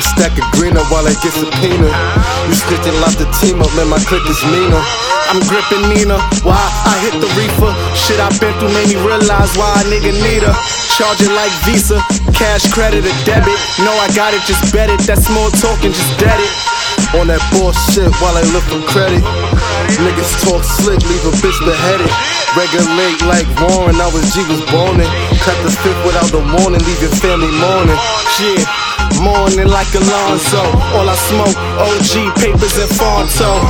stack of greener while I get subpoena. You snitching, lock the team up, man, my click is meaner. I'm gripping Nina, why I hit the reefer. Shit I been through made me realize why a nigga need her. Charging like Visa, cash credit or debit. No, I got it, just bet it. That small talking, just dead it. On that bullshit while I look for credit. Niggas talk slick, leave a bitch beheaded. Regulate like Warren, I was G was boning. Cut the fifth without the warning, leave your family mourning. Shit, morning like Alonzo. All I smoke, OG papers and Fonto.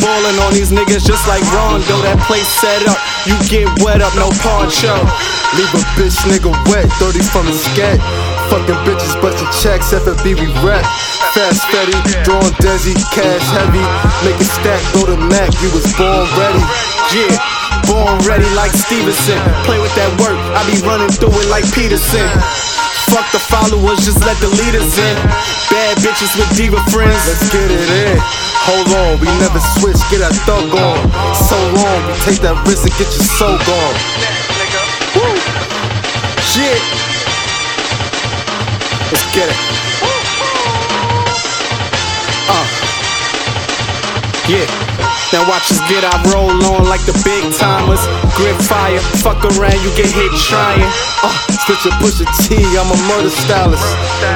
Ballin' on these niggas just like Rondo. That place set up, you get wet up, no poncho. Leave a bitch nigga wet, 30 from the scat. Fucking bitches, bustin' checks, FFB we rap. Fast Fetty, drawing Desi, cash heavy. Make it stack, go to Mac, you was born ready. Yeah, born ready like Stevenson. Play with that work, I be running through it like Peterson. Fuck the followers, just let the leaders in. Bad bitches with diva friends. Let's get it in. Hold on, we never switch, get that thug on. So long, we take that risk and get your soul gone. Woo. Shit. Let's get it. Uh. Yeah. Now watch us get our roll on like the big timers. Grip fire, fuck around, you get hit trying. Uh, switch a push a T, I'm a murder stylist.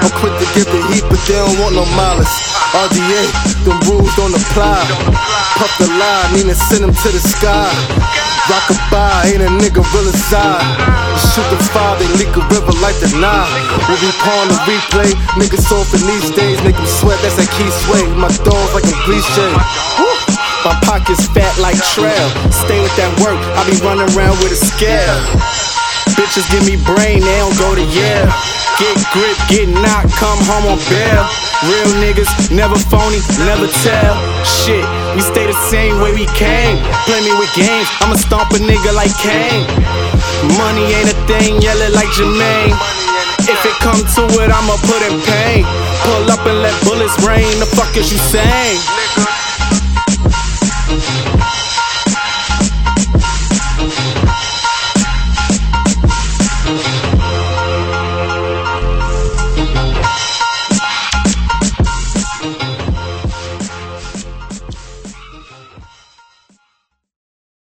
I'm quick to get the heat, but they don't want no malice. RDA, them rules don't apply. Puff the lie, meaning send them to the sky. Rock a by, ain't a nigga real inside. Shoot the five, they leak a river like the Nile. We'll be pawn the replay, niggas off in these days, make them sweat, that's that key sway. My dogs like a cliche. My fat like trail. Stay with that work, I be running around with a scale. Bitches give me brain, they don't go to Yale. Get grip, get knocked, come home on bail. Real niggas, never phony, never tell. Shit, we stay the same way we came. Play me with games, I'ma stomp a nigga like Kane. Money ain't a thing, yelling like Jermaine. If it come to it, I'ma put in pain. Pull up and let bullets rain. The fuck is you saying?